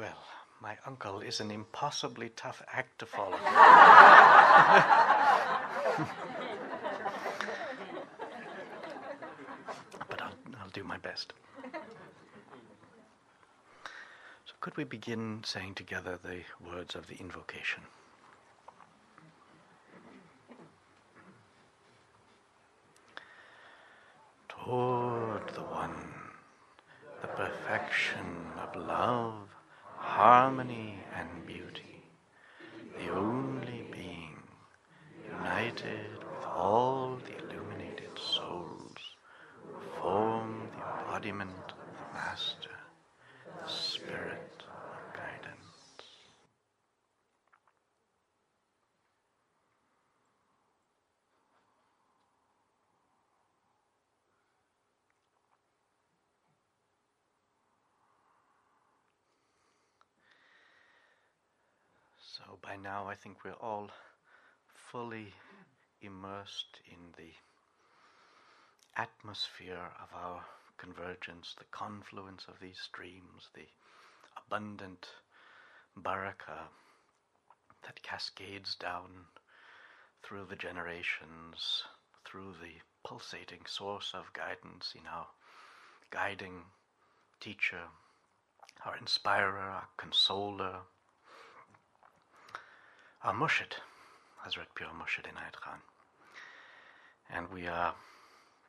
Well, my uncle is an impossibly tough act to follow. but I'll, I'll do my best. So, could we begin saying together the words of the invocation? Toward the One, the perfection of love, harmony, and beauty, the only being, united with all the illuminated souls, who form the embodiment of the Master, the Spirit of guidance. So by now, I think we're all fully immersed in the atmosphere of our convergence, the confluence of these streams, the abundant baraka that cascades down through the generations, through the pulsating source of guidance in our guiding teacher, our inspirer, our consoler, our Murshid, Hazrat Pir Murshid Inayat Khan. And we are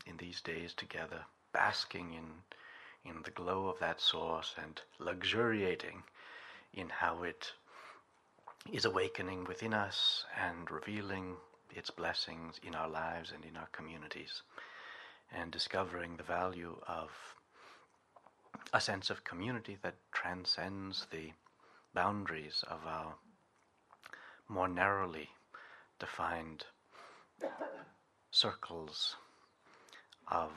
in these days together basking in, in the glow of that source and luxuriating in how it is awakening within us and revealing its blessings in our lives and in our communities, and discovering the value of a sense of community that transcends the boundaries of our more narrowly defined circles of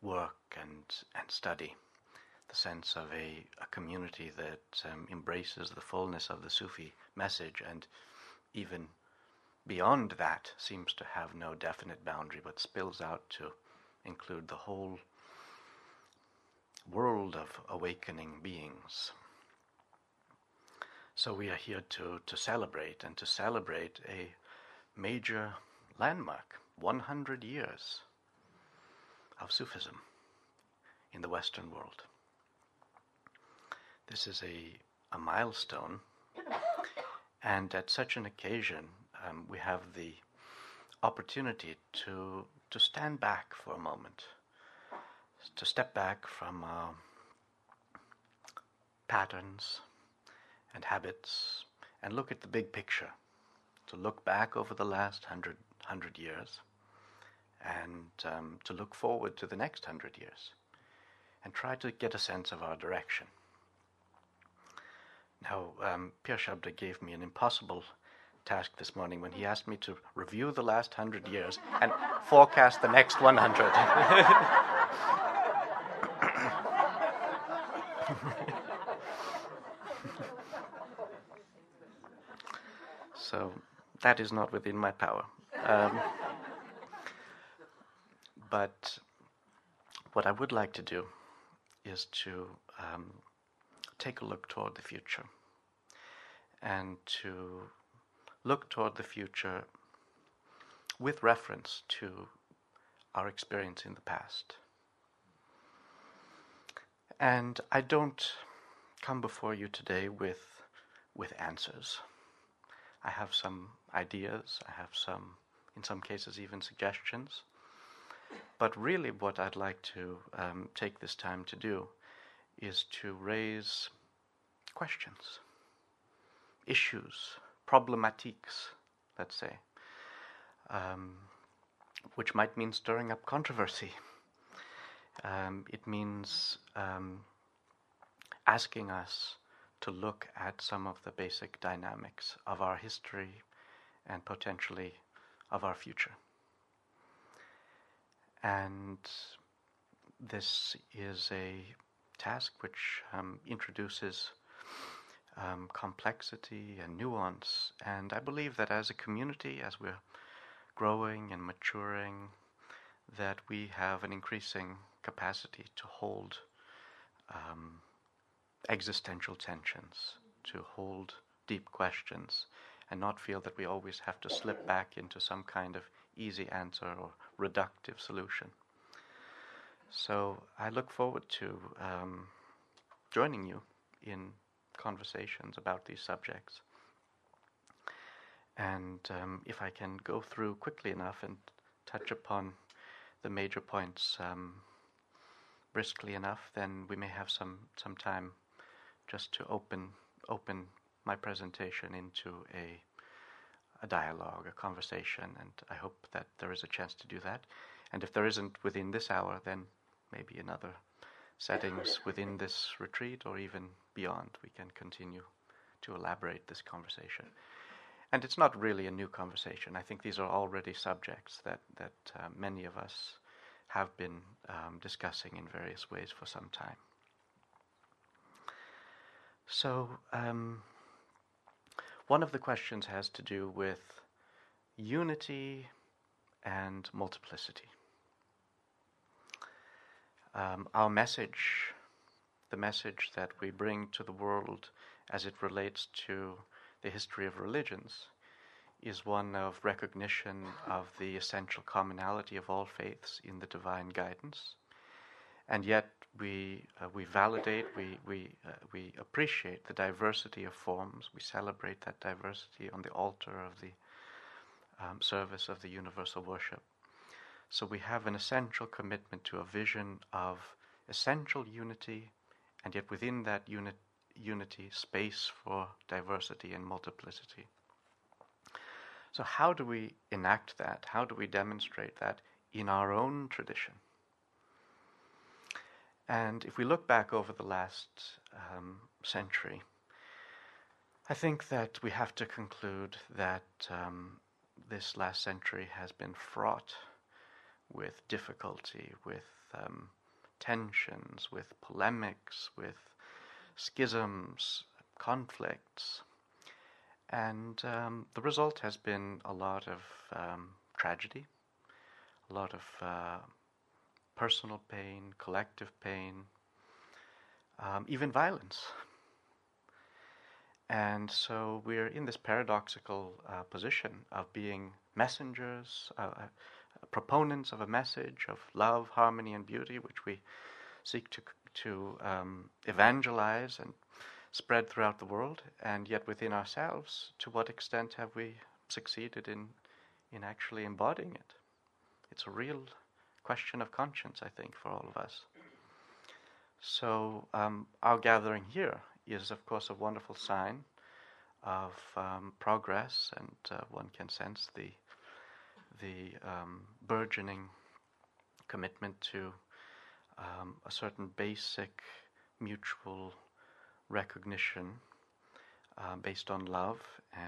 work and, and study. The sense of a, a community that um, embraces the fullness of the Sufi message and even beyond that seems to have no definite boundary but spills out to include the whole world of awakening beings. So we are here to, to celebrate and to celebrate a major landmark 100 years of Sufism in the Western world. This is a, a milestone, and at such an occasion, um, we have the opportunity to, to stand back for a moment, to step back from uh, patterns and habits and look at the big picture, to look back over the last hundred, hundred years and um, to look forward to the next hundred years and try to get a sense of our direction. Now, um, Pir Shabda gave me an impossible task this morning when he asked me to review the last hundred years and forecast the next 100. so that is not within my power. Um, but what I would like to do is to um, take a look toward the future and to look toward the future with reference to our experience in the past. And I don't come before you today with, with answers. I have some ideas, I have some, in some cases, even suggestions. But really, what I'd like to um, take this time to do is to raise questions, issues, problematiques, let's say, um, which might mean stirring up controversy. Um, it means um, asking us to look at some of the basic dynamics of our history and potentially of our future. And this is a task which um, introduces um, complexity and nuance. And I believe that as a community, as we're growing and maturing, that we have an increasing capacity to hold um, existential tensions, to hold deep questions, and not feel that we always have to slip back into some kind of easy answer or reductive solution. So I look forward to um, joining you in conversations about these subjects. And um, if I can go through quickly enough and touch upon the major points um, briskly enough, then we may have some, some time just to open open my presentation into a a dialogue, a conversation, and I hope that there is a chance to do that. And if there isn't within this hour, then maybe in other settings within this retreat or even beyond, we can continue to elaborate this conversation. And it's not really a new conversation. I think these are already subjects that that uh, many of us have been um, discussing in various ways for some time. So, um, one of the questions has to do with unity and multiplicity. Um, our message, the message that we bring to the world as it relates to the history of religions, is one of recognition of the essential commonality of all faiths in the divine guidance. And yet, we, uh, we validate, we, we, uh, we appreciate the diversity of forms, we celebrate that diversity on the altar of the um, service of the universal worship. So we have an essential commitment to a vision of essential unity, and yet within that uni- unity, space for diversity and multiplicity. So, how do we enact that? How do we demonstrate that in our own tradition? And if we look back over the last um, century, I think that we have to conclude that um, this last century has been fraught with difficulty, with um, tensions, with polemics, with schisms, conflicts. And um, the result has been a lot of um, tragedy, a lot of uh, personal pain, collective pain, um, even violence. And so we're in this paradoxical uh, position of being messengers, uh, uh, proponents of a message of love, harmony, and beauty, which we seek to to um, evangelize and spread throughout the world. And yet, within ourselves, to what extent have we succeeded in in actually embodying it? It's a real question of conscience, I think, for all of us. So, um, our gathering here is, of course, a wonderful sign of um, progress, and uh, one can sense the the um, burgeoning commitment to um, a certain basic mutual recognition uh, based on love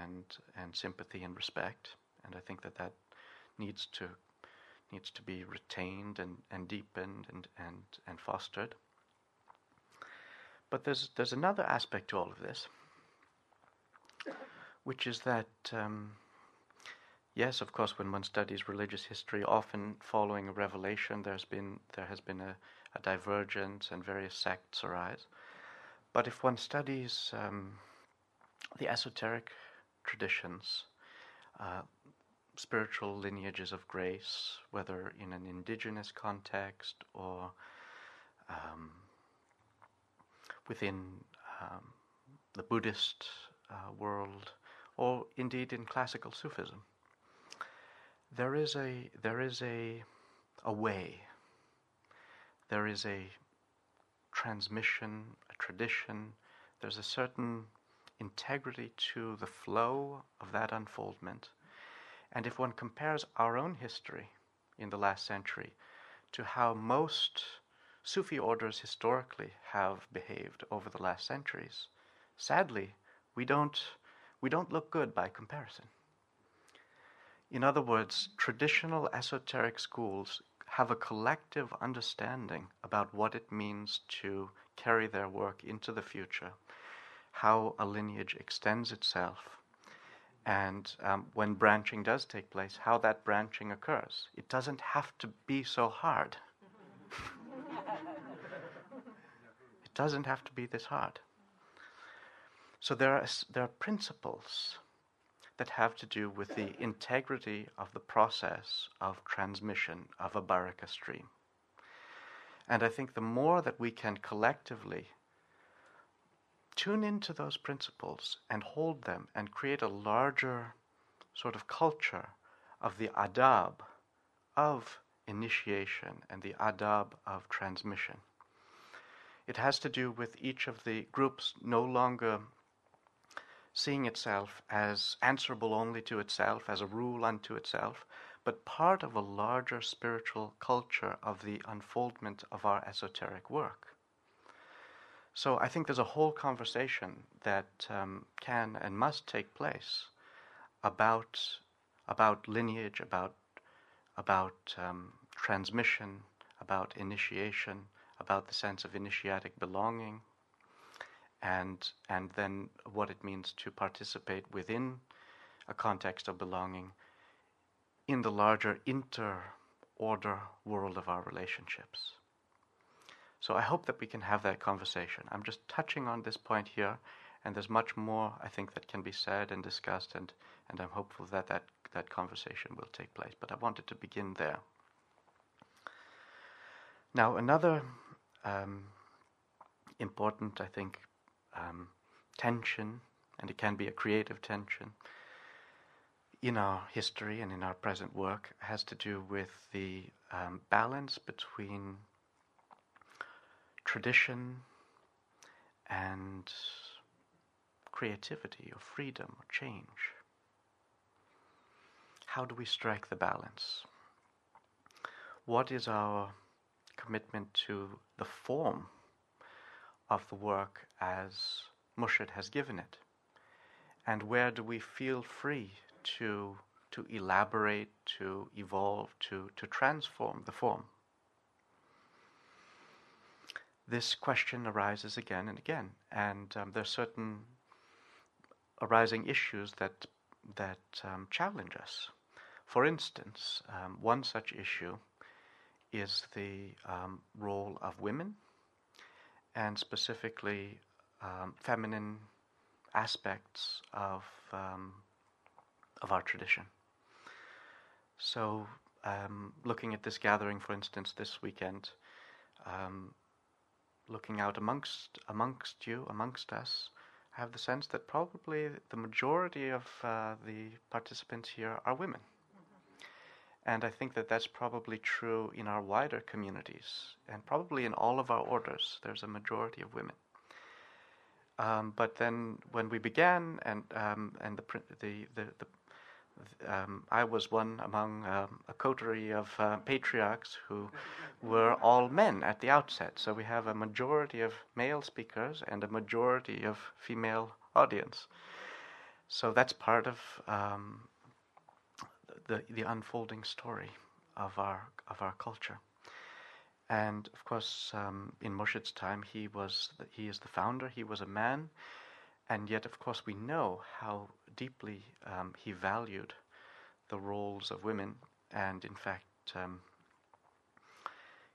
and and sympathy and respect, and I think that that needs to needs to be retained and, and deepened and, and, and fostered. But there's, there's another aspect to all of this, which is that, um, yes, of course, when one studies religious history, often following a revelation, there's been, there has been a, a divergence and various sects arise. But if one studies um, the esoteric traditions, uh, spiritual lineages of grace, whether in an indigenous context or um, within um, the Buddhist uh, world, or indeed in classical Sufism. There is a there is a a way. There is a transmission, a tradition. There's a certain integrity to the flow of that unfoldment and if one compares our own history in the last century to how most Sufi orders historically have behaved over the last centuries, sadly, we don't, we don't look good by comparison. In other words, traditional esoteric schools have a collective understanding about what it means to carry their work into the future, how a lineage extends itself, and um, when branching does take place, how that branching occurs. It doesn't have to be so hard. it doesn't have to be this hard. So there are, there are principles that have to do with the integrity of the process of transmission of a baraka stream. And I think the more that we can collectively tune into those principles and hold them and create a larger sort of culture of the adab of initiation and the adab of transmission. It has to do with each of the groups no longer seeing itself as answerable only to itself, as a rule unto itself, but part of a larger spiritual culture of the unfoldment of our esoteric work. So I think there's a whole conversation that um, can and must take place about about lineage, about about um, transmission, about initiation, about the sense of initiatic belonging, and and then what it means to participate within a context of belonging in the larger inter-order world of our relationships. So I hope that we can have that conversation. I'm just touching on this point here, and there's much more I think that can be said and discussed, and, and I'm hopeful that, that that conversation will take place. But I wanted to begin there. Now, another um, important, I think, um, tension, and it can be a creative tension, in our history and in our present work has to do with the um, balance between tradition and creativity or freedom or change. How do we strike the balance? What is our commitment to the form of the work as Murshid has given it? And where do we feel free to to elaborate, to evolve, to, to transform the form. This question arises again and again, and um, there are certain arising issues that that um, challenge us. For instance, um, one such issue is the um, role of women, and specifically um, feminine aspects of um, of our tradition. So, looking at this gathering, for instance, this weekend, um, looking out amongst amongst you, amongst us, I have the sense that probably the majority of uh, the participants here are women. And I think that that's probably true in our wider communities, and probably in all of our orders. There's a majority of women. Um, but then, when we began, and um, and the, the the, the um, I was one among um, a coterie of uh, patriarchs who were all men at the outset. So we have a majority of male speakers and a majority of female audience. So that's part of um, the the unfolding story of our of our culture. And of course, um, in Murshid's time, he was the, he is the founder. He was a man, and yet, of course, we know how deeply um, he valued the roles of women, and in fact, um,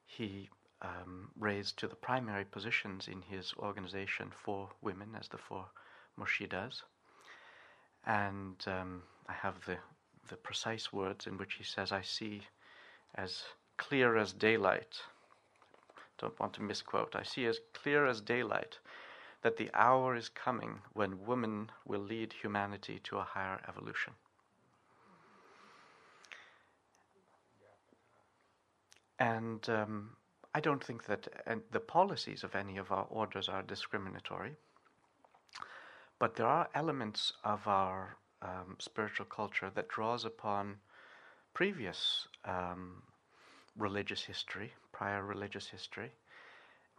he um, raised to the primary positions in his organization four women as the four Murshidas. And um, I have the, the precise words in which he says, I see as clear as daylight. Don't want to misquote. I see as clear as daylight that the hour is coming when women will lead humanity to a higher evolution. And um, I don't think that the policies of any of our orders are discriminatory, but there are elements of our um, spiritual culture that draws upon previous um, religious history, prior religious history,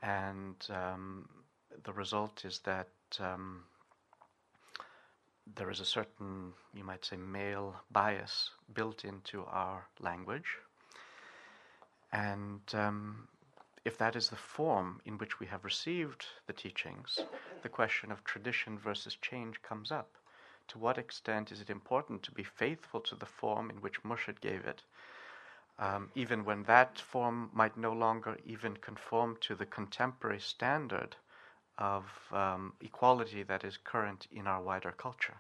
and um, the result is that um, there is a certain, you might say, male bias built into our language. And um, if that is the form in which we have received the teachings, the question of tradition versus change comes up. To what extent is it important to be faithful to the form in which Murshid gave it, um, even when that form might no longer even conform to the contemporary standard of um, equality that is current in our wider culture.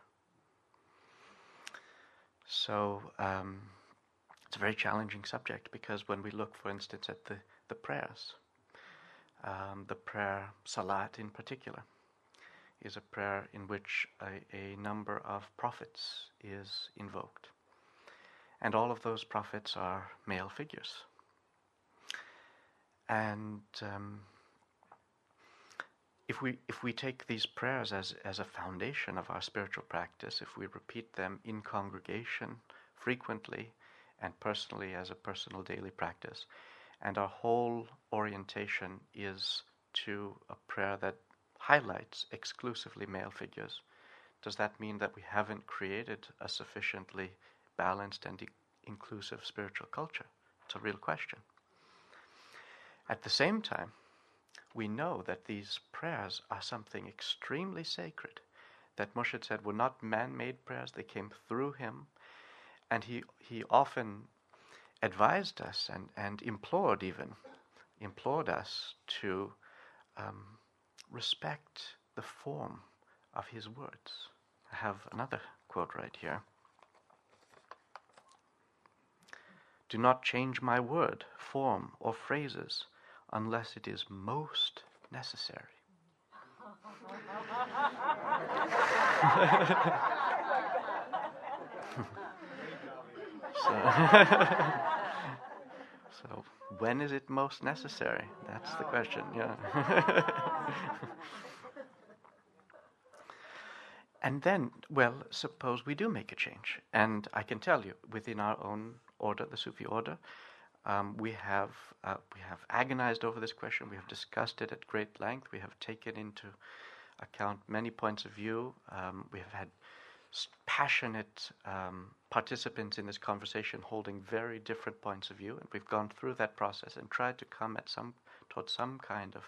So um, it's a very challenging subject because when we look, for instance, at the, the prayers, um, the prayer Salat in particular is a prayer in which a, a number of prophets is invoked. And all of those prophets are male figures. And um, if we if we take these prayers as as a foundation of our spiritual practice, if we repeat them in congregation frequently and personally as a personal daily practice, and our whole orientation is to a prayer that highlights exclusively male figures, does that mean that we haven't created a sufficiently balanced and e- inclusive spiritual culture? It's a real question. At the same time, we know that these prayers are something extremely sacred. That Murshid said were not man made prayers, they came through him. And he, he often advised us and, and implored, even, implored us to um, respect the form of his words. I have another quote right here. Do not change my word, form, or phrases unless it is most necessary. so, so, when is it most necessary? That's the question, yeah. and then, well, suppose we do make a change. And I can tell you, within our own order, the Sufi order, um, we have uh, we have agonized over this question. We have discussed it at great length. We have taken into account many points of view. Um, we have had passionate um, participants in this conversation holding very different points of view, and we've gone through that process and tried to come at some towards some kind of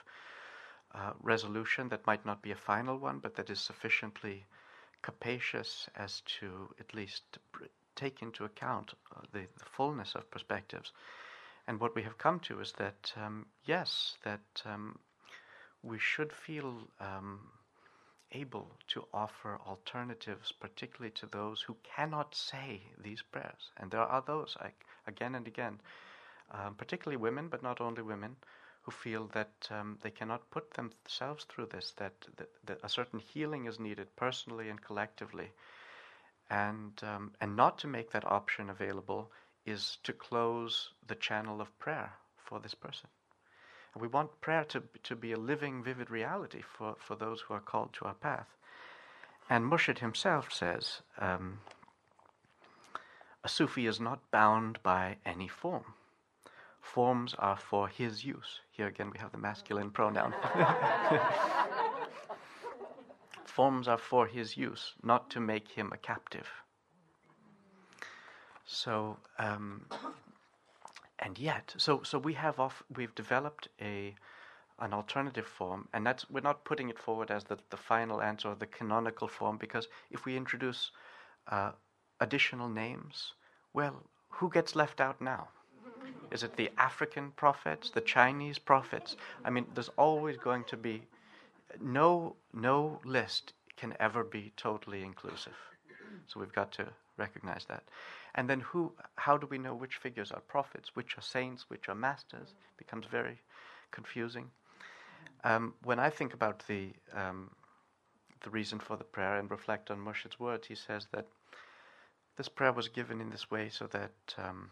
uh, resolution that might not be a final one, but that is sufficiently capacious as to at least take into account uh, the, the fullness of perspectives. And what we have come to is that, um, yes, that um, we should feel um, able to offer alternatives, particularly to those who cannot say these prayers. And there are those, like, again and again, um, particularly women, but not only women, who feel that um, they cannot put themselves through this, that, that, that, a certain healing is needed personally and collectively. And, um, and not to make that option available is to close the channel of prayer for this person. And we want prayer to, to be a living, vivid reality for, for those who are called to our path. And Murshid himself says um, a Sufi is not bound by any form. Forms are for his use. Here again, we have the masculine pronoun. Forms are for his use, not to make him a captive. So, um, and yet, so so we have off, we've developed a an alternative form, and that's we're not putting it forward as the, the final answer or the canonical form because if we introduce uh, additional names, well, who gets left out now? Is it the African prophets, the Chinese prophets? I mean, there's always going to be no no list can ever be totally inclusive. So we've got to recognize that. And then who how do we know which figures are prophets, which are saints, which are masters? Becomes very confusing. Um, when I think about the um, the reason for the prayer and reflect on Murshid's words, he says that this prayer was given in this way so that um,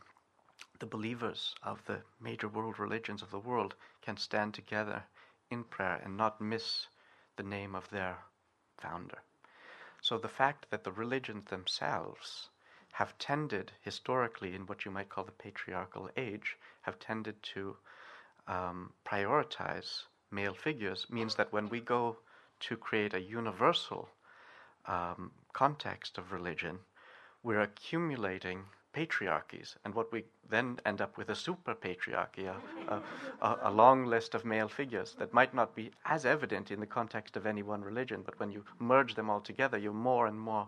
the believers of the major world religions of the world can stand together in prayer and not miss the name of their founder. So the fact that the religions themselves have tended historically in what you might call the patriarchal age have tended to um, prioritize male figures means that when we go to create a universal um, context of religion, we're accumulating patriarchies, and what we then end up with a super patriarchy, a, a, a, long list of male figures that might not be as evident in the context of any one religion, but when you merge them all together, you're more and more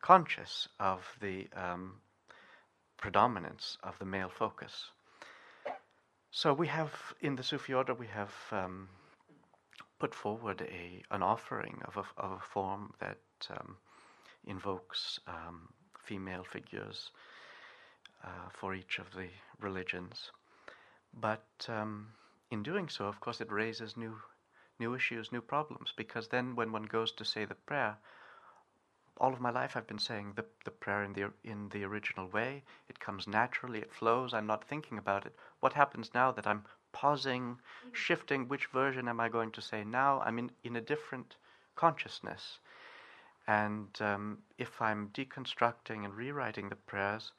conscious of the um, predominance of the male focus. So we have in the Sufi order we have um, put forward a an offering of a, of a form that um, invokes um, female figures uh, for each of the religions. But um, in doing so, of course, it raises new new issues, new problems, because then when one goes to say the prayer, all of my life I've been saying the, the prayer in the in the original way. It comes naturally, it flows. I'm not thinking about it. What happens now that I'm pausing, shifting? Which version am I going to say now? I'm in, in a different consciousness. And um, if I'm deconstructing and rewriting the prayers,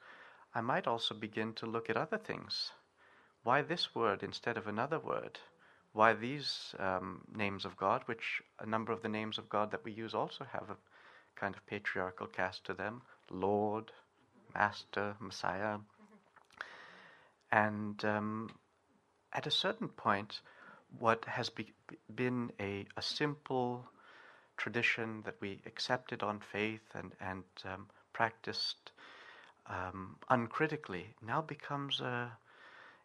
I might also begin to look at other things. Why this word instead of another word? Why these um, names of God, which a number of the names of God that we use also have a kind of patriarchal cast to them Lord, Master, Messiah. And um, at a certain point, what has be- been a, a simple tradition that we accepted on faith and, and um, practiced um, uncritically now becomes a,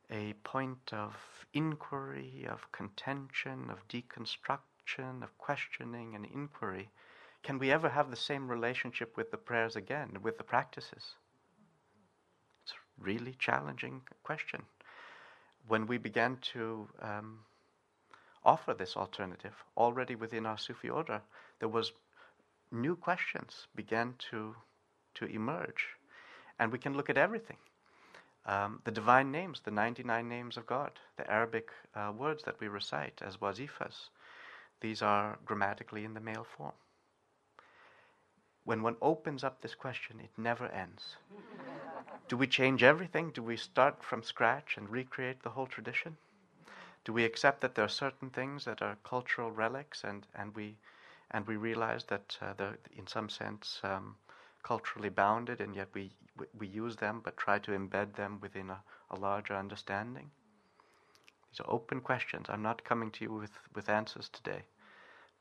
a point of inquiry, of contention, of deconstruction, of questioning and inquiry. Can we ever have the same relationship with the prayers again, with the practices? It's a really challenging question. When we began to um, offer this alternative, already within our Sufi order, there was new questions began to to emerge, and we can look at everything. Um, the divine names, the 99 names of God, the Arabic uh, words that we recite as wazifas, these are grammatically in the male form when one opens up this question, it never ends. Do we change everything? Do we start from scratch and recreate the whole tradition? Do we accept that there are certain things that are cultural relics, and, and we and we realize that uh, they're in some sense um, culturally bounded, and yet we, we, use them, but try to embed them within a, a larger understanding? These are open questions. I'm not coming to you with, with answers today.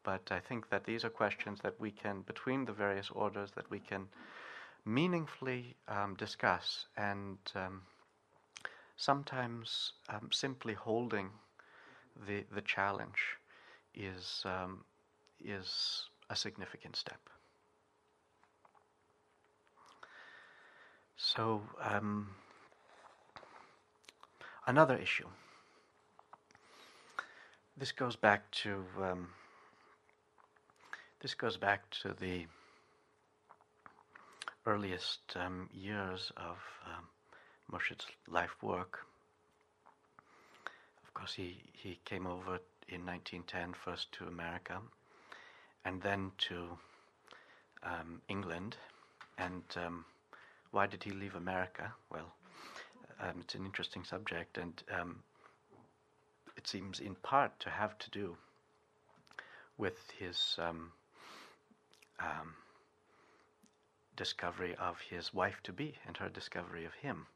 But I think that these are questions that we can, between the various orders, that we can meaningfully um, discuss and um, sometimes um, simply holding the, the challenge is, um, is a significant step. So, um, another issue. This goes back to um, this goes back to the earliest um, years of um, Murshid's life work. Of course, he, he came over in 1910 first to America and then to um, England. And um, why did he leave America? Well, um, it's an interesting subject, and um, it seems in part to have to do with his um, discovery of his wife to be and her discovery of him,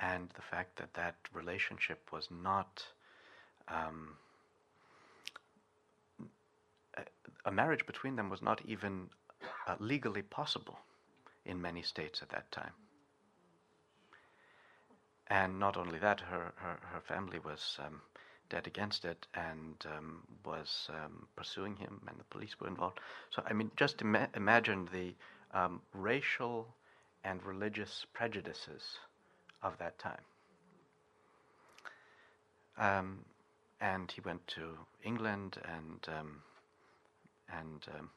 and the fact that that relationship was not um, a marriage between them was not even uh, legally possible in many states at that time. And not only that, her, her, her family was um, dead against it and um, was um, pursuing him, and the police were involved. So, I mean, just ima- imagine the um, racial and religious prejudices of that time. Um, and he went to England, and um, and um,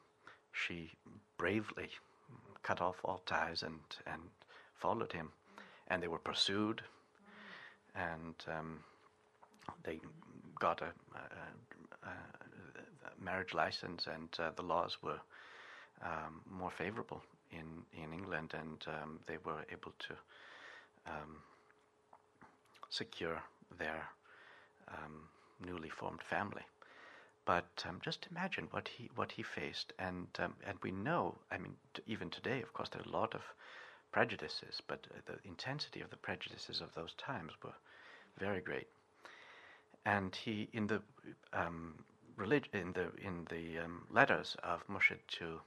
she bravely cut off all ties and and followed him, and they were pursued, and they got a, a, a marriage license, and uh, the laws were um, more favorable in in England, and um, they were able to um, secure their um, newly formed family. But um, just imagine what he what he faced, and um, and we know. I mean, t- even today, of course, there are a lot of prejudices, but uh, the intensity of the prejudices of those times were very great and he in the um, relig- in the in the um, letters of Murshid to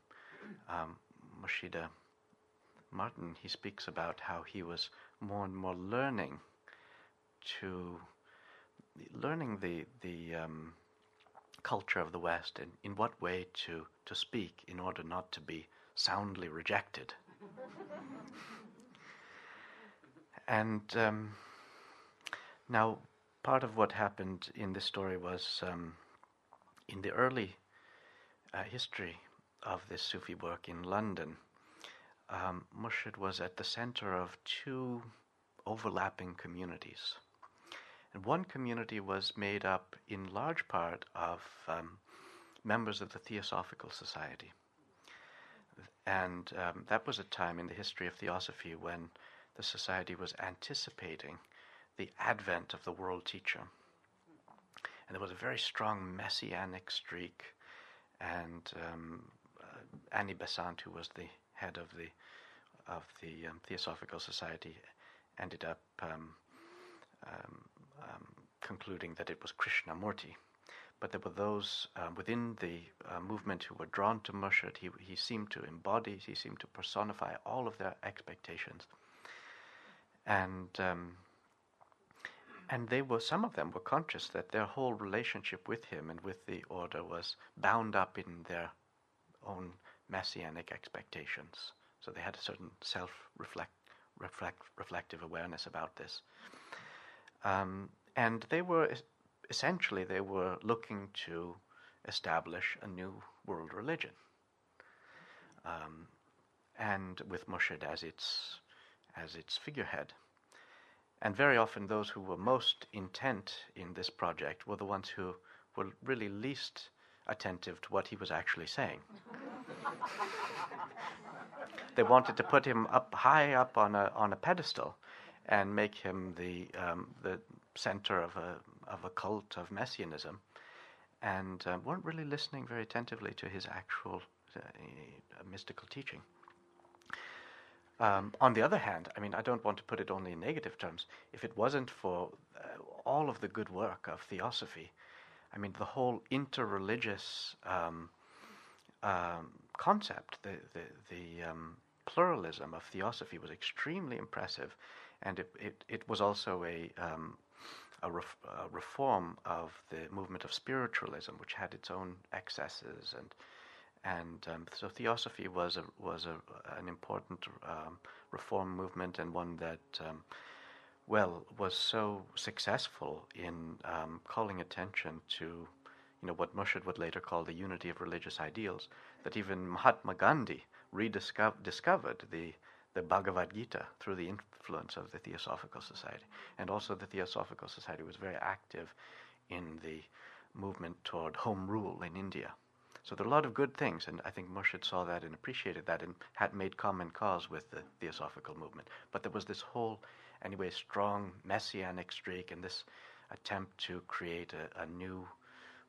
um, Murshida Martin, he speaks about how he was more and more learning to learning the the um, culture of the West and in what way to, to speak in order not to be soundly rejected. and um, now, part of what happened in this story was um, in the early uh, history of this Sufi work in London, um, Murshid was at the center of two overlapping communities. And one community was made up in large part of um, members of the Theosophical Society. And um, that was a time in the history of Theosophy when the society was anticipating the advent of the world teacher. And there was a very strong messianic streak. And um, uh, Annie Besant, who was the head of the of the um, Theosophical Society, ended up um, um, um, concluding that it was Krishnamurti. But there were those uh, within the uh, movement who were drawn to Murshid. He, he seemed to embody, he seemed to personify all of their expectations. And um, and they were some of them were conscious that their whole relationship with him and with the order was bound up in their own messianic expectations. So they had a certain self reflect, reflect reflective awareness about this. Um, and they were essentially they were looking to establish a new world religion. Um, and with Murshid as its as its figurehead. And very often, those who were most intent in this project were the ones who were really least attentive to what he was actually saying. they wanted to put him up high up on a on a pedestal, and make him the um, the center of a of a cult of messianism, and uh, weren't really listening very attentively to his actual uh, mystical teaching. Um, on the other hand, I mean, I don't want to put it only in negative terms. If it wasn't for uh, all of the good work of theosophy, I mean, the whole interreligious um, um, concept, the the, the um, pluralism of theosophy was extremely impressive, and it it, it was also a um, a, ref, a, reform of the movement of spiritualism, which had its own excesses and and um, so theosophy was a, was a, an important um, reform movement and one that, um, well, was so successful in um, calling attention to, you know, what Murshid would later call the unity of religious ideals, that even Mahatma Gandhi rediscovered the the Bhagavad Gita through the influence of the Theosophical Society, and also the Theosophical Society was very active in the movement toward home rule in India. So there are a lot of good things, and I think Murshid saw that and appreciated that and had made common cause with the Theosophical movement. But there was this whole, anyway, strong messianic streak and this attempt to create a, a new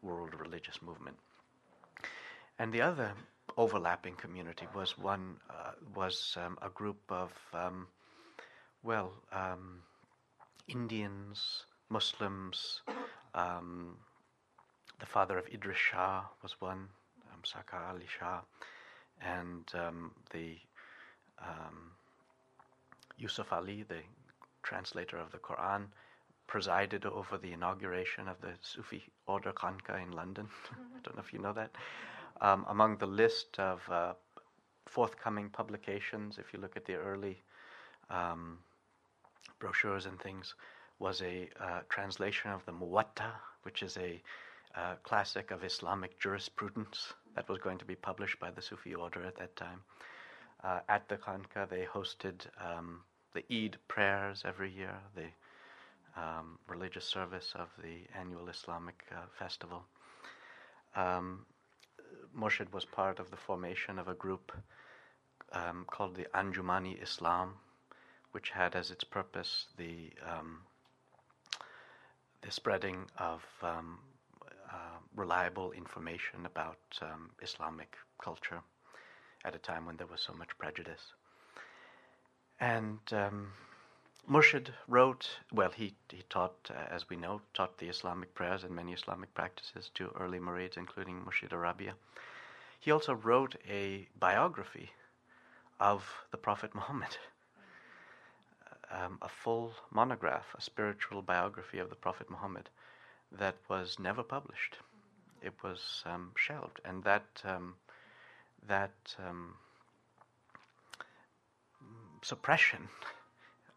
world religious movement. And the other overlapping community was one uh, was um, a group of um, well um, Indians, Muslims. Um, the father of Idries Shah was one. Saka Ali Shah, and um, the um, Yusuf Ali, the translator of the Quran, presided over the inauguration of the Sufi order Khanqah in London. I don't know if you know that. Um, among the list of uh, forthcoming publications, if you look at the early um, brochures and things, was a uh, translation of the Muwatta, which is a uh, classic of Islamic jurisprudence that was going to be published by the Sufi order at that time. Uh, at the Khanqah, they hosted um, the Eid prayers every year, the um, religious service of the annual Islamic uh, festival. Um, Murshid was part of the formation of a group um, called the Anjumani Islam, which had as its purpose the um, the spreading of um, uh, reliable information about um, Islamic culture at a time when there was so much prejudice. And um, Murshid wrote, well, he, he taught, uh, as we know, taught the Islamic prayers and many Islamic practices to early murids, including Murshida Rabia. He also wrote a biography of the Prophet Muhammad, um, a full monograph, a spiritual biography of the Prophet Muhammad that was never published. it was um, shelved, and that um, that um, suppression,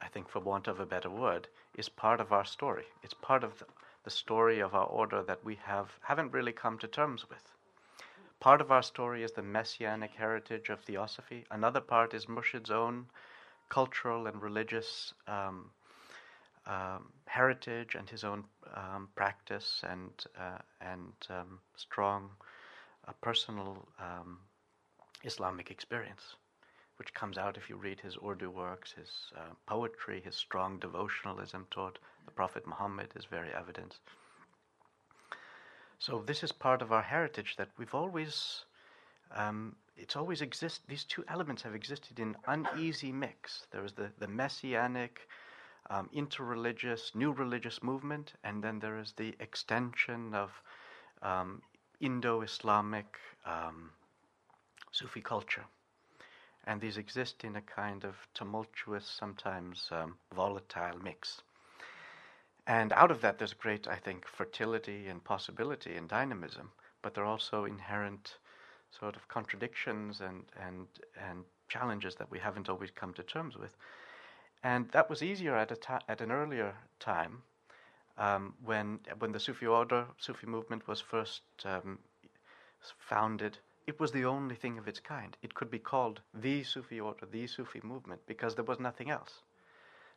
I think, for want of a better word, is part of our story. It's part of the, the story of our order that we have haven't really come to terms with. Part of our story is the messianic heritage of theosophy. Another part is Murshid's own cultural and religious um, um, heritage and his own um, practice and uh, and um, strong uh, personal um, Islamic experience, which comes out if you read his Urdu works, his uh, poetry, his strong devotionalism toward the Prophet Muhammad is very evident. So this is part of our heritage that we've always. Um, it's always exist. These two elements have existed in uneasy mix. There is the, the messianic, um, interreligious, new religious movement, and then there is the extension of um, Indo-Islamic um, Sufi culture. And these exist in a kind of tumultuous, sometimes um, volatile mix. And out of that, there's great, I think, fertility and possibility and dynamism, but there are also inherent sort of contradictions and, and, and challenges that we haven't always come to terms with. And that was easier at, a at an earlier time um, when, when the Sufi order, Sufi movement was first um, founded. It was the only thing of its kind. It could be called the Sufi order, the Sufi movement, because there was nothing else.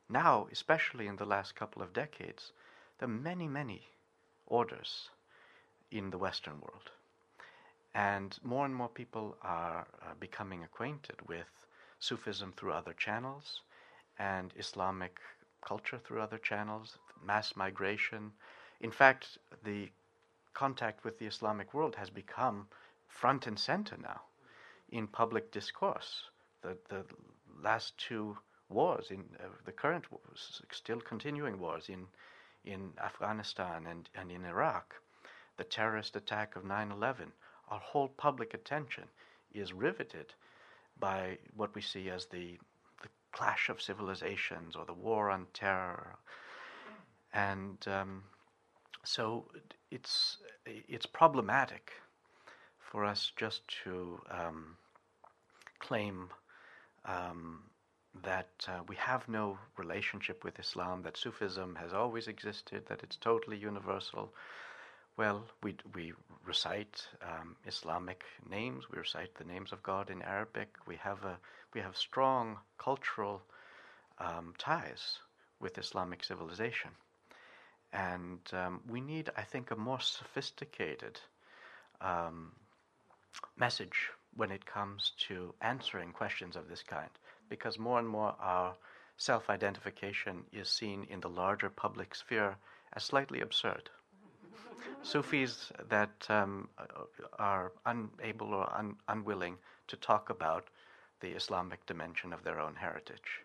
Now, especially in the last couple of decades, there are many, many orders in the Western world. And more and more people are uh, becoming acquainted with Sufism through other channels and Islamic culture through other channels, mass migration. In fact, the contact with the Islamic world has become front and center now in public discourse. The, the last two wars, in uh, the current wars, still continuing wars in, in Afghanistan and, and in Iraq, the terrorist attack of 9 11, our whole public attention is riveted by what we see as the clash of civilizations or the war on terror. And um, so it's, it's problematic for us just to um, claim um, that uh, we have no relationship with Islam, that Sufism has always existed, that it's totally universal. Well, we, we recite um, Islamic names, we recite the names of God in Arabic, we have a we have strong cultural um, ties with Islamic civilization. And um, we need, I think, a more sophisticated um, message when it comes to answering questions of this kind, because more and more our self identification is seen in the larger public sphere as slightly absurd. Sufis that um, are unable or un- unwilling to talk about the Islamic dimension of their own heritage.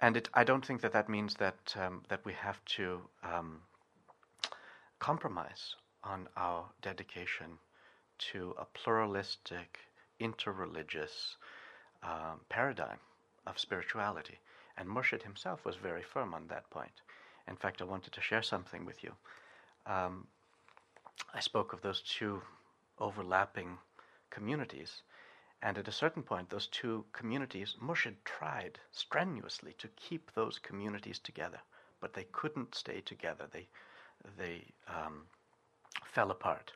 And it, I don't think that that means that um, that we have to um, compromise on our dedication to a pluralistic, interreligious um, paradigm of spirituality. And Murshid himself was very firm on that point. In fact, I wanted to share something with you. Um, I spoke of those two overlapping communities and at a certain point, those two communities, Murshid tried strenuously to keep those communities together, but they couldn't stay together. They, they um, fell apart.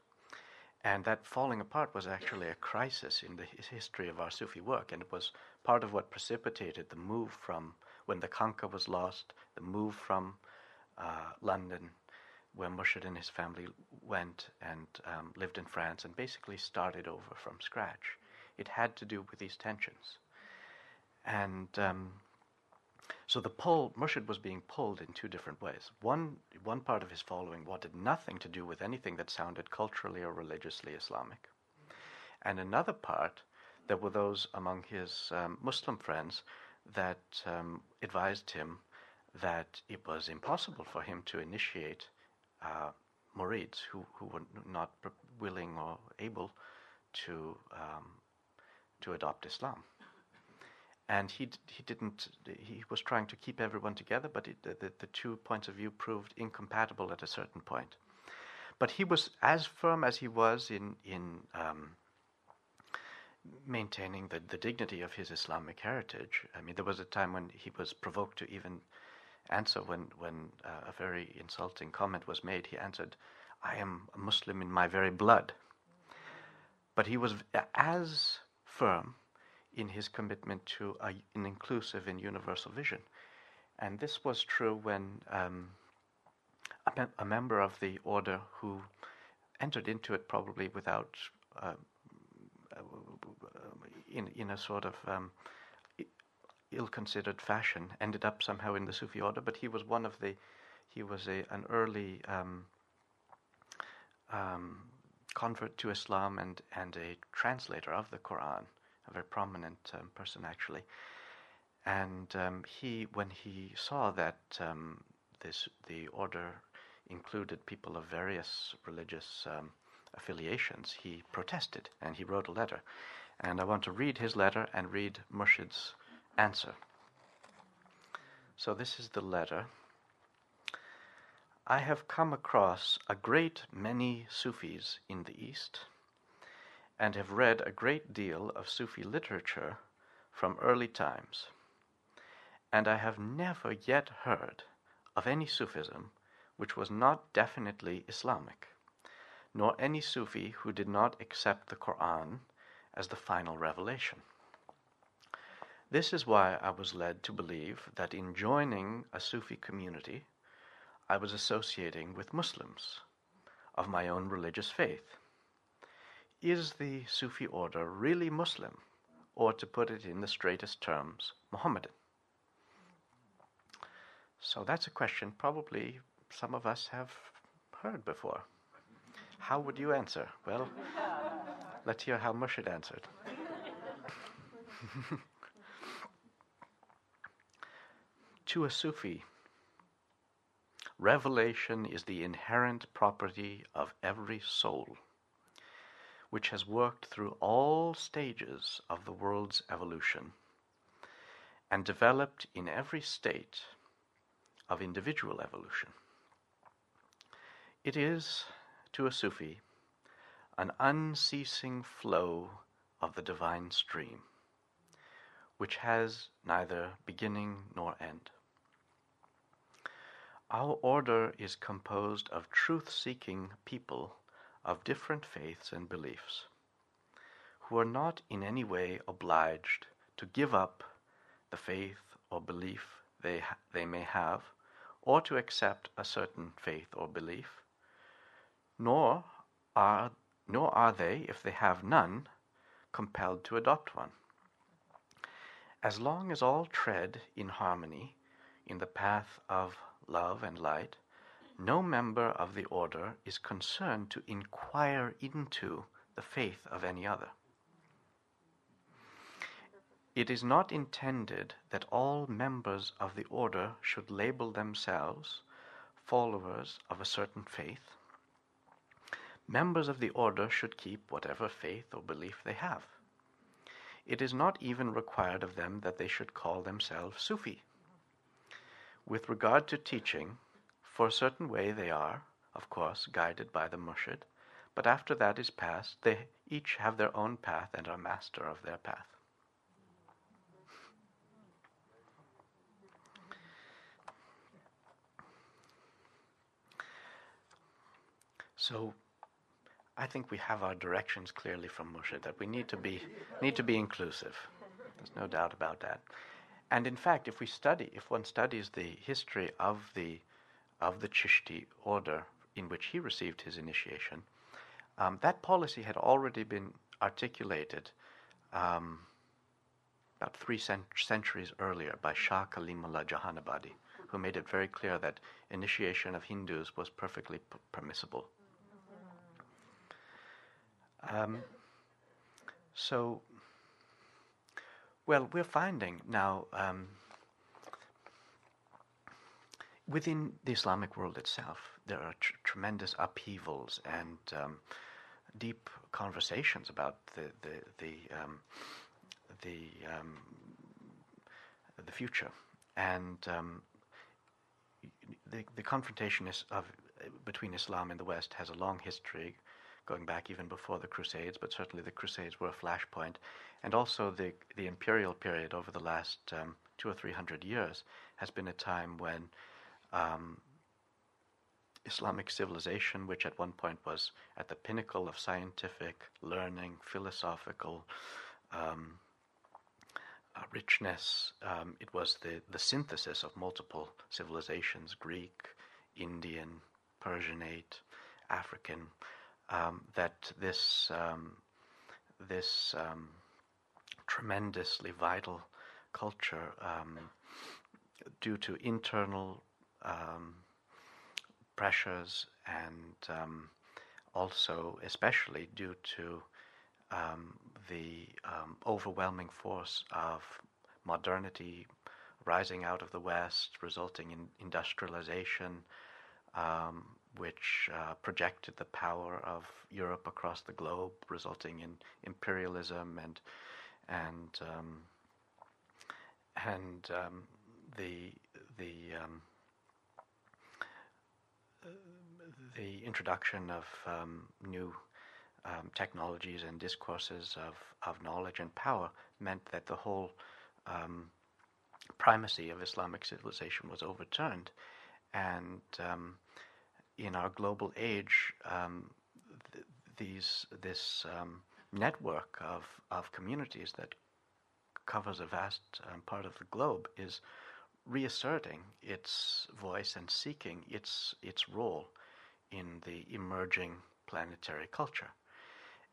And that falling apart was actually a crisis in the history of our Sufi work, and it was part of what precipitated the move from when the Khanqah was lost, the move from uh, London, where Murshid and his family went and um, lived in France and basically started over from scratch it had to do with these tensions. And um, so the pull, Murshid was being pulled in two different ways. One, one part of his following wanted nothing to do with anything that sounded culturally or religiously Islamic. And another part, there were those among his um, Muslim friends that um, advised him that it was impossible for him to initiate uh, murids who, who were not willing or able to um, to adopt Islam. And he, he didn't, he was trying to keep everyone together, but it, the, the two points of view proved incompatible at a certain point. but he was as firm as he was in in um, maintaining the, the dignity of his Islamic heritage. I mean, there was a time when he was provoked to even answer when when uh, a very insulting comment was made. He answered, "I am a Muslim in my very blood." But he was as firm in his commitment to a, an inclusive and universal vision. And this was true when um, a, mem- a, member of the order who entered into it probably without, uh, in, in a sort of um, ill-considered fashion, ended up somehow in the Sufi order. But he was one of the, he was a, an early um, um convert to Islam and, and a translator of the Quran a very prominent um, person actually. And um, he, when he saw that um, this the order included people of various religious um, affiliations, he protested and he wrote a letter. And I want to read his letter and read Murshid's answer. So this is the letter. I have come across a great many Sufis in the East and have read a great deal of Sufi literature from early times, and I have never yet heard of any Sufism which was not definitely Islamic, nor any Sufi who did not accept the Quran as the final revelation. This is why I was led to believe that in joining a Sufi community, I was associating with Muslims of my own religious faith is the Sufi order really Muslim, or to put it in the straightest terms, Mohammedan? So that's a question probably some of us have heard before. How would you answer? Well, let's hear how Murshid answered. to a Sufi, revelation is the inherent property of every soul which has worked through all stages of the world's evolution and developed in every state of individual evolution. It is, to a Sufi, an unceasing flow of the divine stream, which has neither beginning nor end. Our order is composed of truth seeking people of different faiths and beliefs, who are not in any way obliged to give up the faith or belief they, ha- they may have, or to accept a certain faith or belief, nor are, nor are they, if they have none, compelled to adopt one. As long as all tread in harmony in the path of love and light, no member of the order is concerned to inquire into the faith of any other. It is not intended that all members of the order should label themselves followers of a certain faith. Members of the order should keep whatever faith or belief they have. It is not even required of them that they should call themselves Sufi. With regard to teaching, for a certain way they are, of course, guided by the murshid, but after that is passed, they each have their own path and are master of their path. So I think we have our directions clearly from Murshid that we need to be need to be inclusive. There's no doubt about that. And in fact, if we study, if one studies the history of the of the Chishti order in which he received his initiation, um, that policy had already been articulated um, about three cent- centuries earlier by Shah Kalimullah Jahanabadi, who made it very clear that initiation of Hindus was perfectly p- permissible. Um, so, well, we're finding now um, within the Islamic world itself, there are tr- tremendous upheavals and um, deep conversations about the the the um, the, um, the future, and um, the the confrontation is of between Islam and the West has a long history, going back even before the Crusades, but certainly the Crusades were a flashpoint. And also the, the imperial period over the last um, two or three hundred years has been a time when um, Islamic civilization, which at one point was at the pinnacle of scientific learning, philosophical um, uh, richness, um, it was the, the synthesis of multiple civilizations Greek, Indian, Persianate, African. Um, that this um, this um, tremendously vital culture, um, due to internal um, pressures and also, especially due to the overwhelming force of modernity rising out of the West, resulting in industrialization, um, which uh, projected the power of Europe across the globe, resulting in imperialism and and um, and um, the the um, the introduction of um, new um, technologies and discourses of, of knowledge and power meant that the whole um, primacy of Islamic civilization was overturned. And um, in our global age, um, th- these, this um, network of, of communities that covers a vast part of the globe is reasserting its voice and seeking its its role in the emerging planetary culture.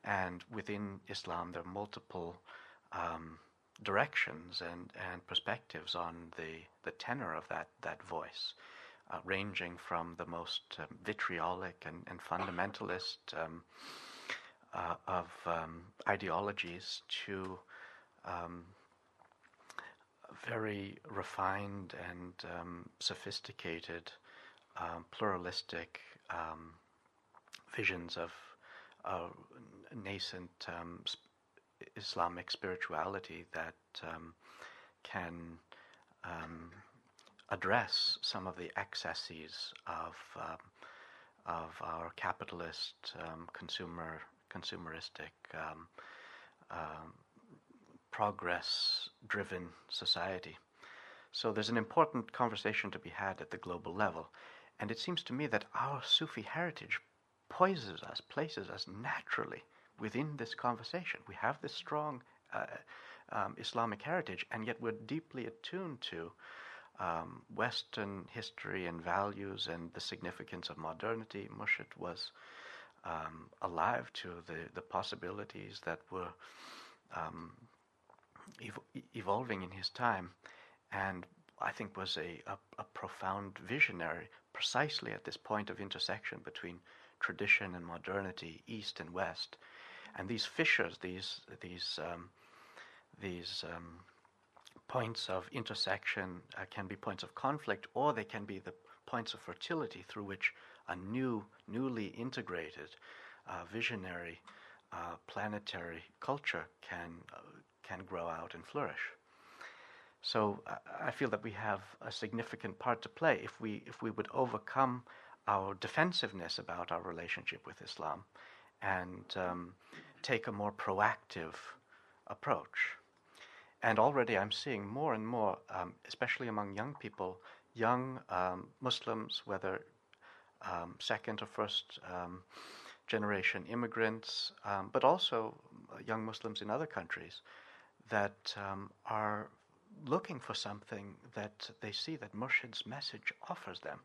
And within Islam, there are multiple um, directions and, and perspectives on the, the tenor of that, that voice, uh, ranging from the most um, vitriolic and, and fundamentalist um, uh, of um, ideologies to um, very refined and um, sophisticated, um, pluralistic visions of uh, nascent Islamic spirituality that can um, address some of the excesses of of our capitalist consumer consumeristic um, um, progress driven society. So there's an important conversation to be had at the global level. And it seems to me that our Sufi heritage poises us, places us naturally within this conversation. We have this strong uh, um, Islamic heritage, and yet we're deeply attuned to um, Western history and values and the significance of modernity. Murshid was um, alive to the, the possibilities that were um, ev- evolving in his time, and I think was a, a, a, profound visionary precisely at this point of intersection between tradition and modernity, East and West. And these fissures, these, these, um, these um, points of intersection uh, can be points of conflict or they can be the points of fertility through which a new, newly integrated, uh, visionary, uh, planetary culture can uh, can grow out and flourish. So I feel that we have a significant part to play if we if we would overcome our defensiveness about our relationship with Islam and um, take a more proactive approach. And already I'm seeing more and more, um, especially among young people, young um, Muslims, whether um, second or first um, generation immigrants, um, but also young Muslims in other countries, that um, are looking for something that they see that Murshid's message offers them.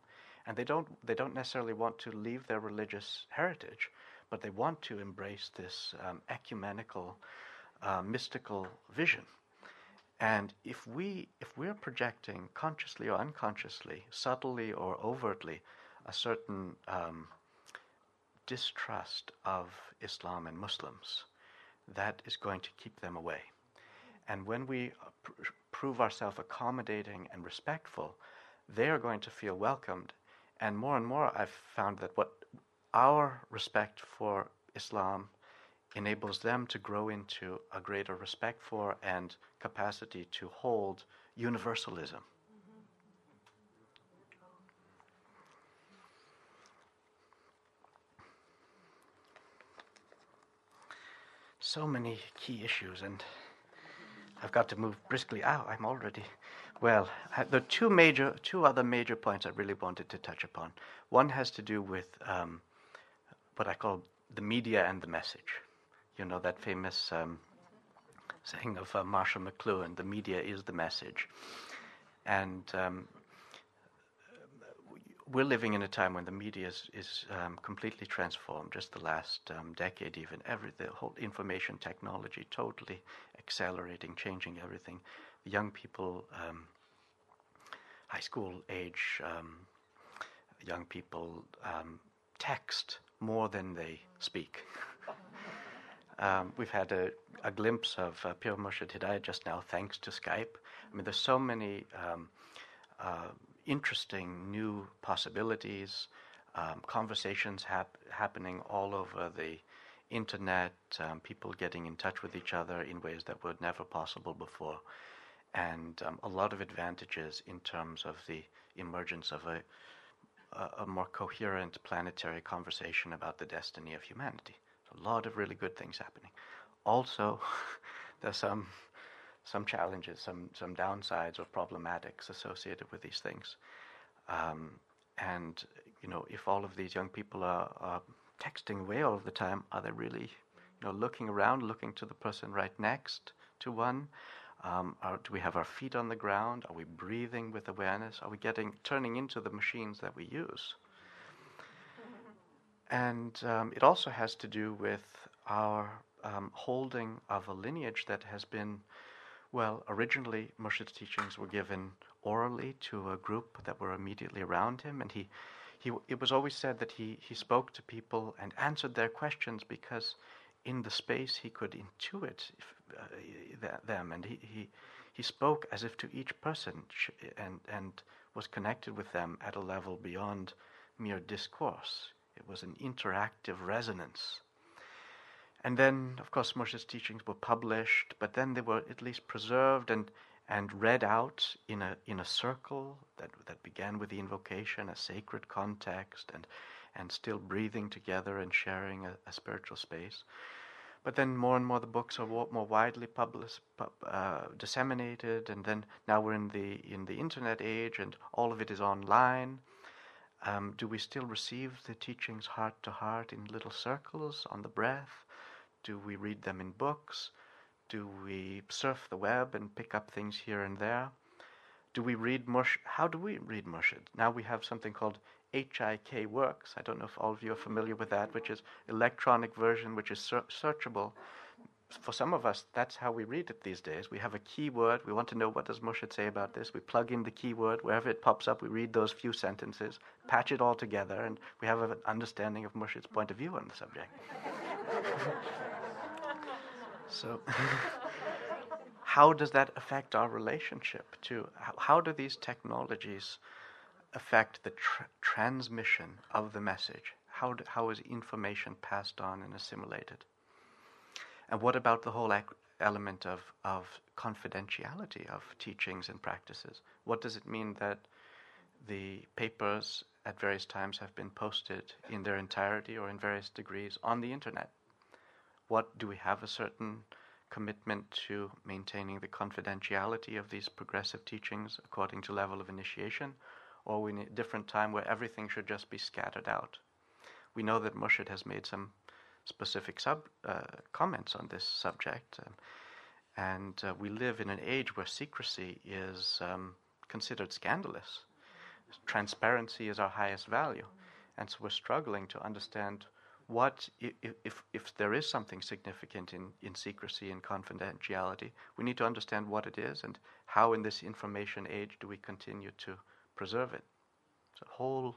And they don't, they don't necessarily want to leave their religious heritage, but they want to embrace this um, ecumenical, uh, mystical vision. And if we if we're projecting consciously or unconsciously, subtly or overtly, a certain um, distrust of Islam and Muslims, that is going to keep them away. And when we pr- prove ourselves accommodating and respectful, they are going to feel welcomed. And more and more, I've found that what our respect for Islam enables them to grow into a greater respect for and capacity to hold universalism. So many key issues, and I've got to move briskly. Oh, I'm already. Well, there are two major, two other major points I really wanted to touch upon. One has to do with um, what I call the media and the message. You know that famous um, saying of uh, Marshall McLuhan: "The media is the message," and um, we're living in a time when the media is, is um, completely transformed. Just the last um, decade, even every the whole information technology totally accelerating, changing everything. The young people, um, high school age, um, young people text more than they speak. Um, we've had a, a glimpse of uh, Pir Murshid Hidayat just now, thanks to Skype. I mean, there's so many. Uh, interesting new possibilities, um, conversations hap- happening all over the internet, um, people getting in touch with each other in ways that were never possible before, and um, a lot of advantages in terms of the emergence of a, a more coherent planetary conversation about the destiny of humanity. A lot of really good things happening. Also, there's some some challenges, some some downsides or problematics associated with these things. Um, and you know, if all of these young people are, are texting away all of the time, are they really, you know, looking around, looking to the person right next to one? Um, are, do we have our feet on the ground? Are we breathing with awareness? Are we getting turning into the machines that we use? And um, it also has to do with our um, holding of a lineage that has been well, originally Murshid's teachings were given orally to a group that were immediately around him, and he, he it was always said that he, he spoke to people and answered their questions because in the space he could intuit uh, them, and he, he, he spoke as if to each person and, and was connected with them at a level beyond mere discourse. It was an interactive resonance and then, of course, Murshid's teachings were published, but then they were at least preserved and, and read out in a, in a circle that, that began with the invocation, a sacred context, and, and still breathing together and sharing a, a spiritual space. But then more and more the books are more widely published, uh, disseminated, and then now we're in the in the internet age, and all of it is online. Um, do we still receive the teachings heart to heart in little circles on the breath? Do we read them in books? Do we surf the web and pick up things here and there? Do we read Mush? How do we read Murshid? Now we have something called HIK Works. I don't know if all of you are familiar with that, which is electronic version, which is ser- searchable. For some of us, that's how we read it these days. We have a keyword. We want to know what does Murshid say about this. We plug in the keyword. Wherever it pops up, we read those few sentences, patch it all together, and we have an understanding of Murshid's point of view on the subject. So, how does that affect our relationship to how, do these technologies affect the tra- transmission of the message? How, do, how is information passed on and assimilated? And what about the whole ac- element of, of confidentiality of teachings and practices? What does it mean that the papers at various times have been posted in their entirety or in various degrees on the internet? What do we have a certain commitment to maintaining the confidentiality of these progressive teachings according to level of initiation, or we need a different time where everything should just be scattered out? We know that Murshid has made some specific sub uh, comments on this subject, um, and uh, we live in an age where secrecy is um, considered scandalous. Transparency is our highest value, and so we're struggling to understand what if, if there is something significant in, in secrecy and confidentiality, we need to understand what it is and how in this information age do we continue to preserve it. It's a whole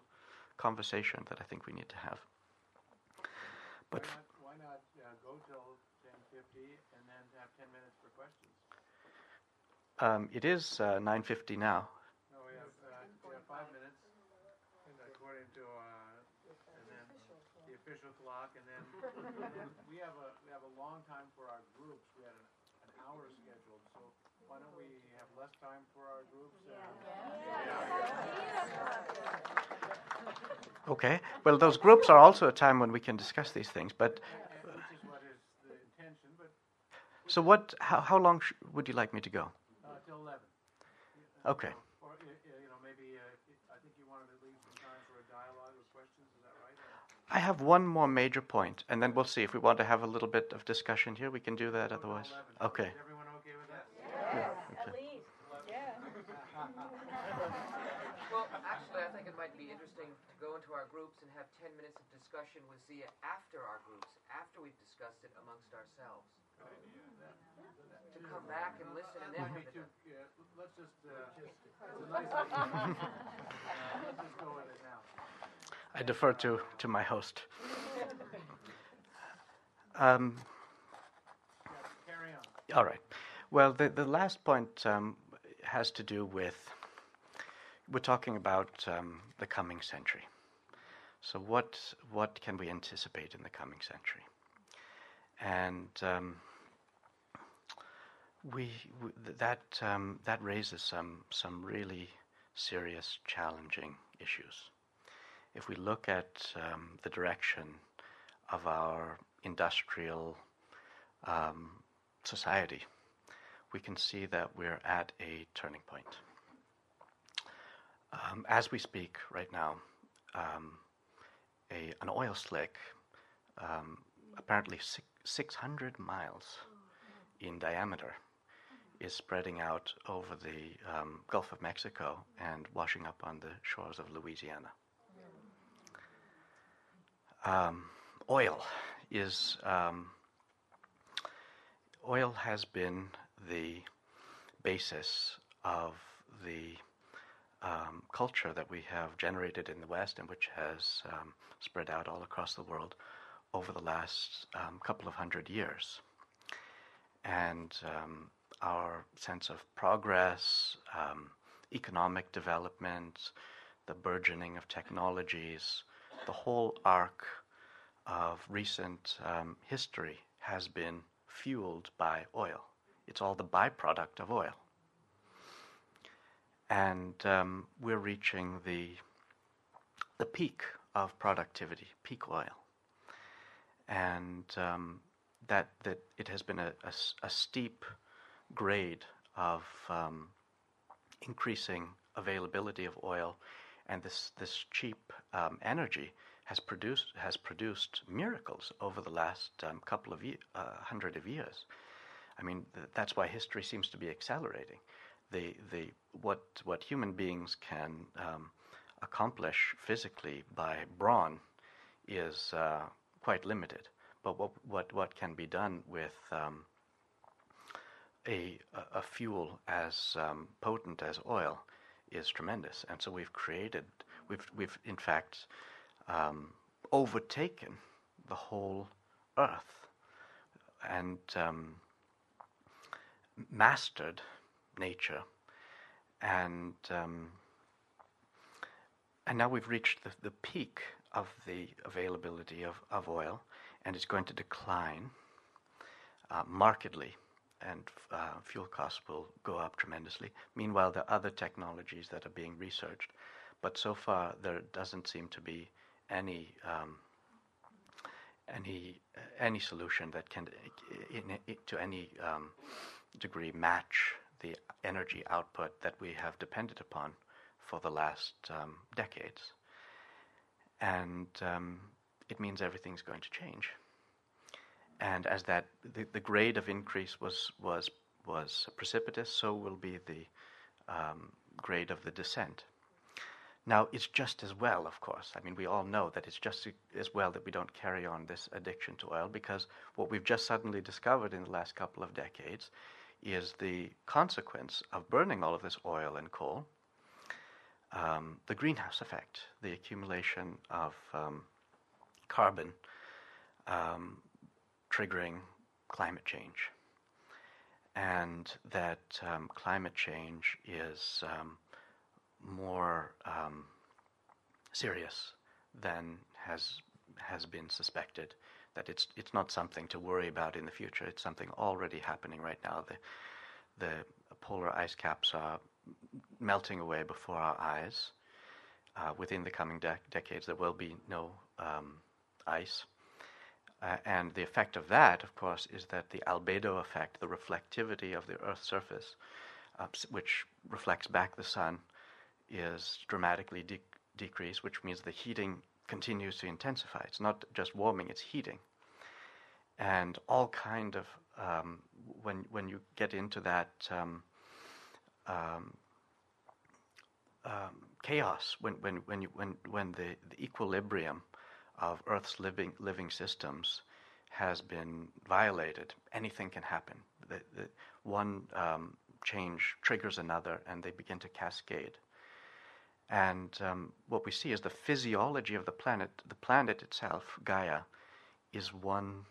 conversation that I think we need to have. But why not, why not uh, go till 10:50 and then have 10 minutes for questions? Um, it is uh, 9:50 now. No, we have, uh, we have five minutes, according to uh, the official clock, and then, and then we have a, we have a long time for our groups. We had an, an hour scheduled, so why don't we have less time for our groups? Okay. Well, those groups are also a time when we can discuss these things, but. Which is what is the intention, but So what? How, how long sh- would you like me to go? Uh, till eleven. Okay. Or, y- y- you know, maybe, uh, I think you wanted to leave some time for a dialogue or questions, is that right? I have one more major point, and then we'll see if we want to have a little bit of discussion here. We can do that. Till Otherwise, okay. Is everyone okay with that? At least, yeah. Well, actually, I think it might be interesting to go into our groups and have 10 minutes of discussion with Zia after our groups, after we've discussed it amongst ourselves. To come back and listen and then That have might the too, yeah, let's just, uh, it's a nice idea. Uh, Let's just go with it now. I defer to, to my host. Um, Yeah, Carry on. all right. Well, the, the last point um, has to do with we're talking about um, the coming century. So, what, what can we anticipate in the coming century? And um, we, we that um, that raises some some really serious, challenging issues. If we look at um, the direction of our industrial um, society, we can see that we're at a turning point. Um, as we speak right now, um, a, an oil slick, um, apparently six, 600 miles in diameter, is spreading out over the um, Gulf of Mexico and washing up on the shores of Louisiana. Um, oil is um, oil has been the basis of the um, culture that we have generated in the West and which has um, spread out all across the world over the last um, couple of hundred years. And um, our sense of progress, um, economic development, the burgeoning of technologies, the whole arc of recent um, history has been fueled by oil. It's all the byproduct of oil. And um, we're reaching the, the peak of productivity, peak oil. And um, that, that it has been a a steep grade of um, increasing availability of oil, and this, this cheap um, energy has produced, has produced miracles over the last um, couple of ye- uh, hundred of years. I mean, th- that's why history seems to be accelerating. The, the, what, what human beings can um, accomplish physically by brawn is uh, quite limited. But what, what, what can be done with um, a, a- fuel as um, potent as oil is tremendous. And so we've created, we've, we've in fact um, overtaken the whole earth and um, mastered nature. And, um, and now we've reached the, the peak of the availability of, of oil, and it's going to decline uh, markedly, and uh, fuel costs will go up tremendously. Meanwhile, there are other technologies that are being researched, but so far there doesn't seem to be any um, any uh, any solution that can, in, in, to any um, degree, match the energy output that we have depended upon for the last um, decades. And um, it means everything's going to change. And as that the, the grade of increase was was was precipitous, so will be the um, grade of the descent. Now, it's just as well, of course. I mean, we all know that it's just as well that we don't carry on this addiction to oil because what we've just suddenly discovered in the last couple of decades is the consequence of burning all of this oil and coal, um, the greenhouse effect, the accumulation of um, carbon um, triggering climate change. And that um, climate change is um, more um, serious than has has been suspected. That it's it's not something to worry about in the future. It's something already happening right now. The the polar ice caps are melting away before our eyes. Uh, within the coming dec decades, there will be no um, ice. Uh, and the effect of that, of course, is that the albedo effect, the reflectivity of the Earth's surface, uh, which reflects back the sun, is dramatically de- decreased, which means the heating continues to intensify. It's not just warming; it's heating. And all kind of um, when when you get into that um, um, um chaos, when when when you, when when the, the equilibrium of Earth's living living systems has been violated, anything can happen. The, the one um, change triggers another, and they begin to cascade. And um, what we see is the physiology of the planet. The planet itself, Gaia, is one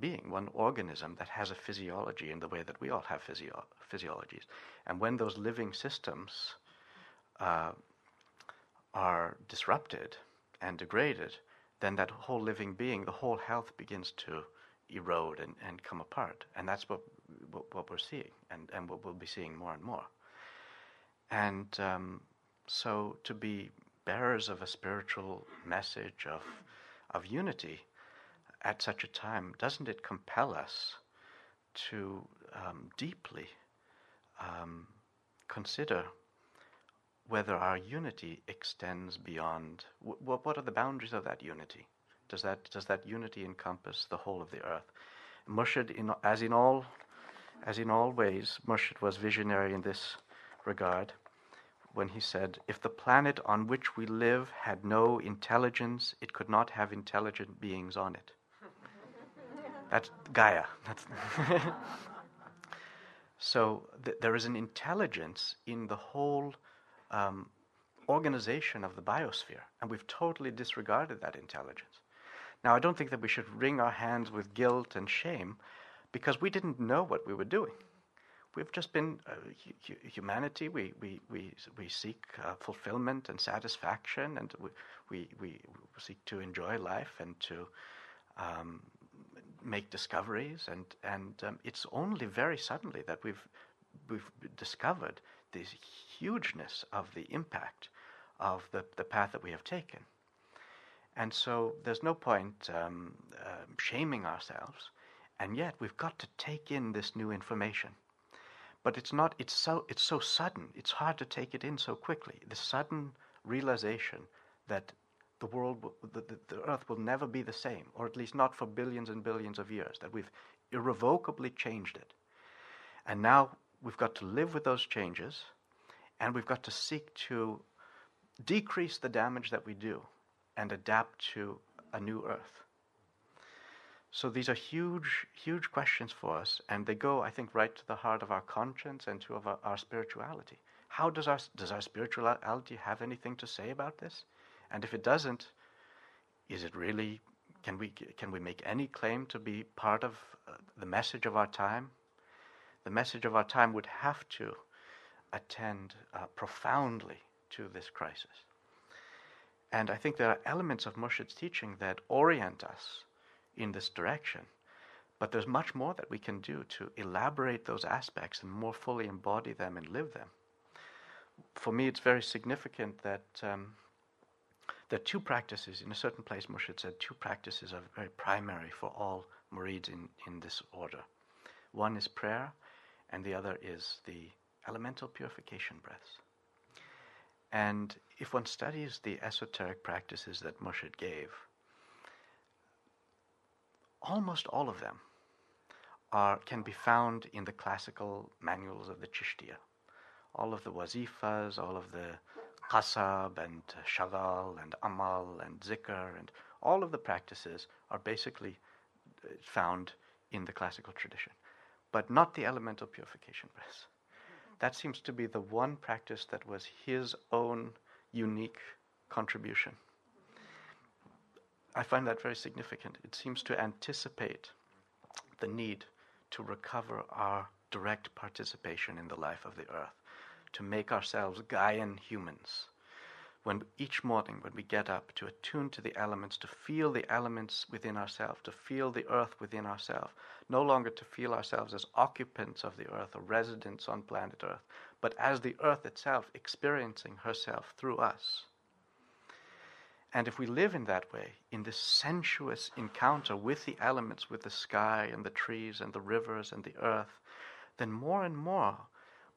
being, one organism that has a physiology in the way that we all have physio- physiologies. And when those living systems uh, are disrupted and degraded, then that whole living being, the whole health begins to erode and, and come apart. And that's what, what, what we're seeing and, and what we'll be seeing more and more. And um, so to be bearers of a spiritual message of, of unity at such a time, doesn't it compel us to um, deeply um, consider whether our unity extends beyond what, what are the boundaries of that unity? Does that does that unity encompass the whole of the earth? Murshid, in, as in all as in all ways, Murshid was visionary in this regard when he said, "If the planet on which we live had no intelligence, it could not have intelligent beings on it." That's Gaia. That's so th- there is an intelligence in the whole um, organization of the biosphere, and we've totally disregarded that intelligence. Now, I don't think that we should wring our hands with guilt and shame because we didn't know what we were doing. We've just been uh, hu- humanity. We, we, we, we seek uh, fulfillment and satisfaction, and we, we, we seek to enjoy life and to um, make discoveries. And, and um, it's only very suddenly that we've, we've discovered this hugeness of the impact of the, the path that we have taken. And so there's no point um, uh, shaming ourselves, and yet we've got to take in this new information. But it's not, it's so, it's so sudden, it's hard to take it in so quickly. The sudden realization that the world, the, the, the earth will never be the same, or at least not for billions and billions of years, that we've irrevocably changed it. And now we've got to live with those changes, and we've got to seek to decrease the damage that we do and adapt to a new earth. So these are huge, huge questions for us, and they go, I think, right to the heart of our conscience and to our, our spirituality. How does our does our spirituality have anything to say about this? And if it doesn't, is it really? Can we can we make any claim to be part of uh, the message of our time? The message of our time would have to attend uh, profoundly to this crisis. And I think there are elements of Murshid's teaching that orient us in this direction. But there's much more that we can do to elaborate those aspects and more fully embody them and live them. For me, it's very significant that um, there are two practices. In a certain place, Murshid said two practices are very primary for all murids in, in this order. One is prayer, and the other is the elemental purification breaths. And if one studies the esoteric practices that Murshid gave, almost all of them are, can be found in the classical manuals of the Chishtiya. All of the wazifas, all of the qasab and shagal and amal and zikr and all of the practices are basically uh, found in the classical tradition, but not the elemental purification breaths. That seems to be the one practice that was his own unique contribution. I find that very significant. It seems to anticipate the need to recover our direct participation in the life of the earth, to make ourselves Gaian humans. When each morning, when we get up, to attune to the elements, to feel the elements within ourselves, to feel the earth within ourselves, no longer to feel ourselves as occupants of the earth or residents on planet earth, but as the earth itself experiencing herself through us and if we live in that way, in this sensuous encounter with the elements, with the sky and the trees and the rivers and the earth, then more and more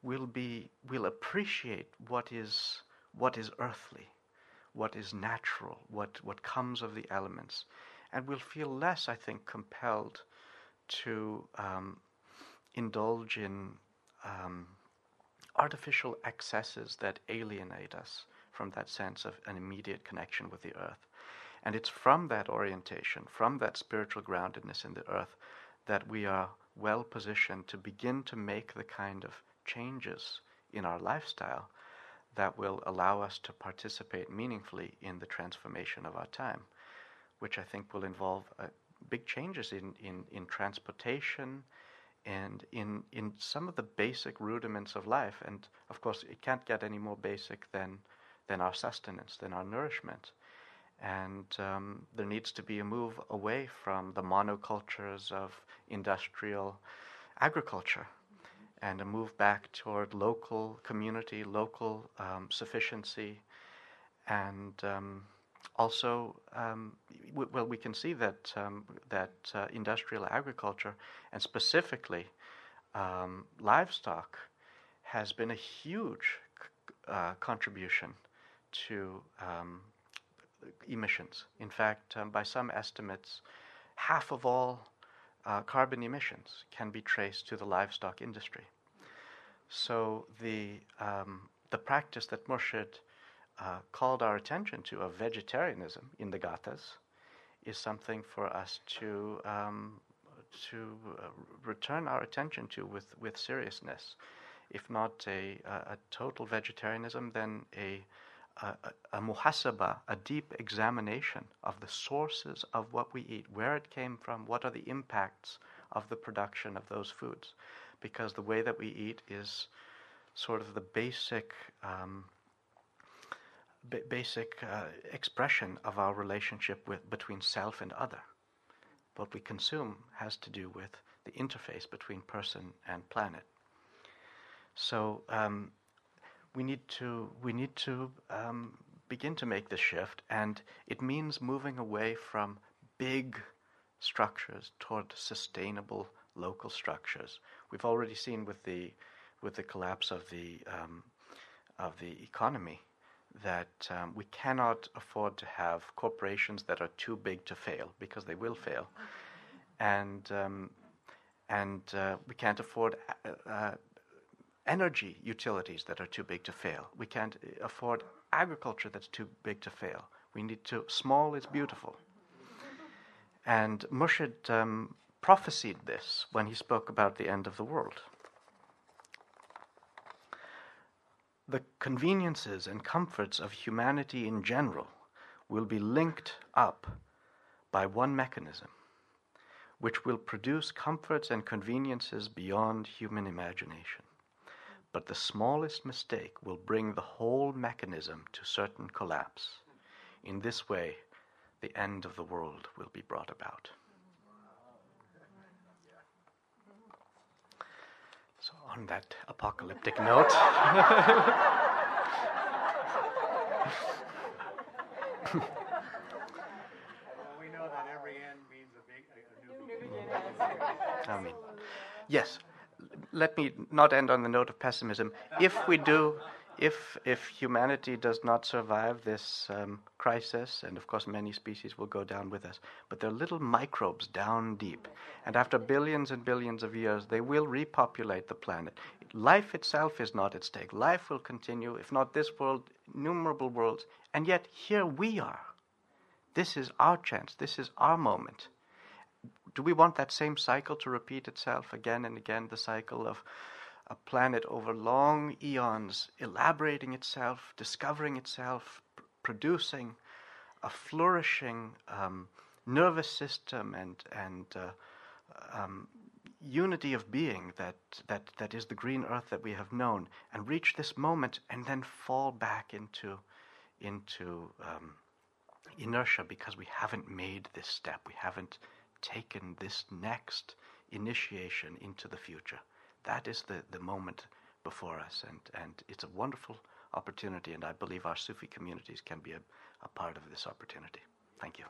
we'll be we'll appreciate what is what is earthly, what is natural, what what comes of the elements, and we'll feel less, I think, compelled to um, indulge in um, artificial excesses that alienate us from that sense of an immediate connection with the earth. And it's from that orientation, from that spiritual groundedness in the earth, that we are well positioned to begin to make the kind of changes in our lifestyle that will allow us to participate meaningfully in the transformation of our time, which I think will involve uh, big changes in, in, in transportation and in, in some of the basic rudiments of life. And of course, it can't get any more basic than than our sustenance, than our nourishment. And um, there needs to be a move away from the monocultures of industrial agriculture and a move back toward local community, local um, sufficiency, and um, also, um, w- well, we can see that um, that uh, industrial agriculture, and specifically um, livestock, has been a huge c- uh, contribution to um, emissions. In fact, um, by some estimates, half of all uh, carbon emissions can be traced to the livestock industry. So the um, the practice that Murshid uh, called our attention to of vegetarianism in the Gathas is something for us to um, to uh, return our attention to with, with seriousness. If not a, a, a total vegetarianism, then a a, a, muhasaba, a deep examination of the sources of what we eat, where it came from, what are the impacts of the production of those foods. Because the way that we eat is sort of the basic, um, b- basic uh, expression of our relationship with, between self and other. What we consume has to do with the interface between person and planet. So, um, we need to we need to um, begin to make the shift, and it means moving away from big structures toward sustainable local structures. We've already seen with the with the collapse of the um, of the economy that um, we cannot afford to have corporations that are too big to fail because they will fail, and um, and uh, we can't afford uh, uh, energy utilities that are too big to fail. We can't afford agriculture that's too big to fail. We need to, small is beautiful. And Murshid um, prophesied this when he spoke about the end of the world. The conveniences and comforts of humanity in general will be linked up by one mechanism, which will produce comforts and conveniences beyond human imagination but the smallest mistake will bring the whole mechanism to certain collapse. In this way, the end of the world will be brought about. So, on that apocalyptic note, Well, we know that every end means a big, a, new beginning. I mean, yes, let me not end on the note of pessimism. If we do, if if humanity does not survive this um, crisis, and of course many species will go down with us, but they're little microbes down deep, and after billions and billions of years, they will repopulate the planet. Life itself is not at stake. Life will continue, if not this world, innumerable worlds, and yet here we are. This is our chance. This is our moment do we want that same cycle to repeat itself again and again? The cycle of a planet over long eons elaborating itself, discovering itself, pr- producing a flourishing um, nervous system and and uh, um, unity of being that, that that is the green earth that we have known, and reach this moment and then fall back into into um, inertia because we haven't made this step. We haven't taken this next initiation into the future. That is the, the moment before us, and, and it's a wonderful opportunity, and I believe our Sufi communities can be a, a part of this opportunity. Thank you.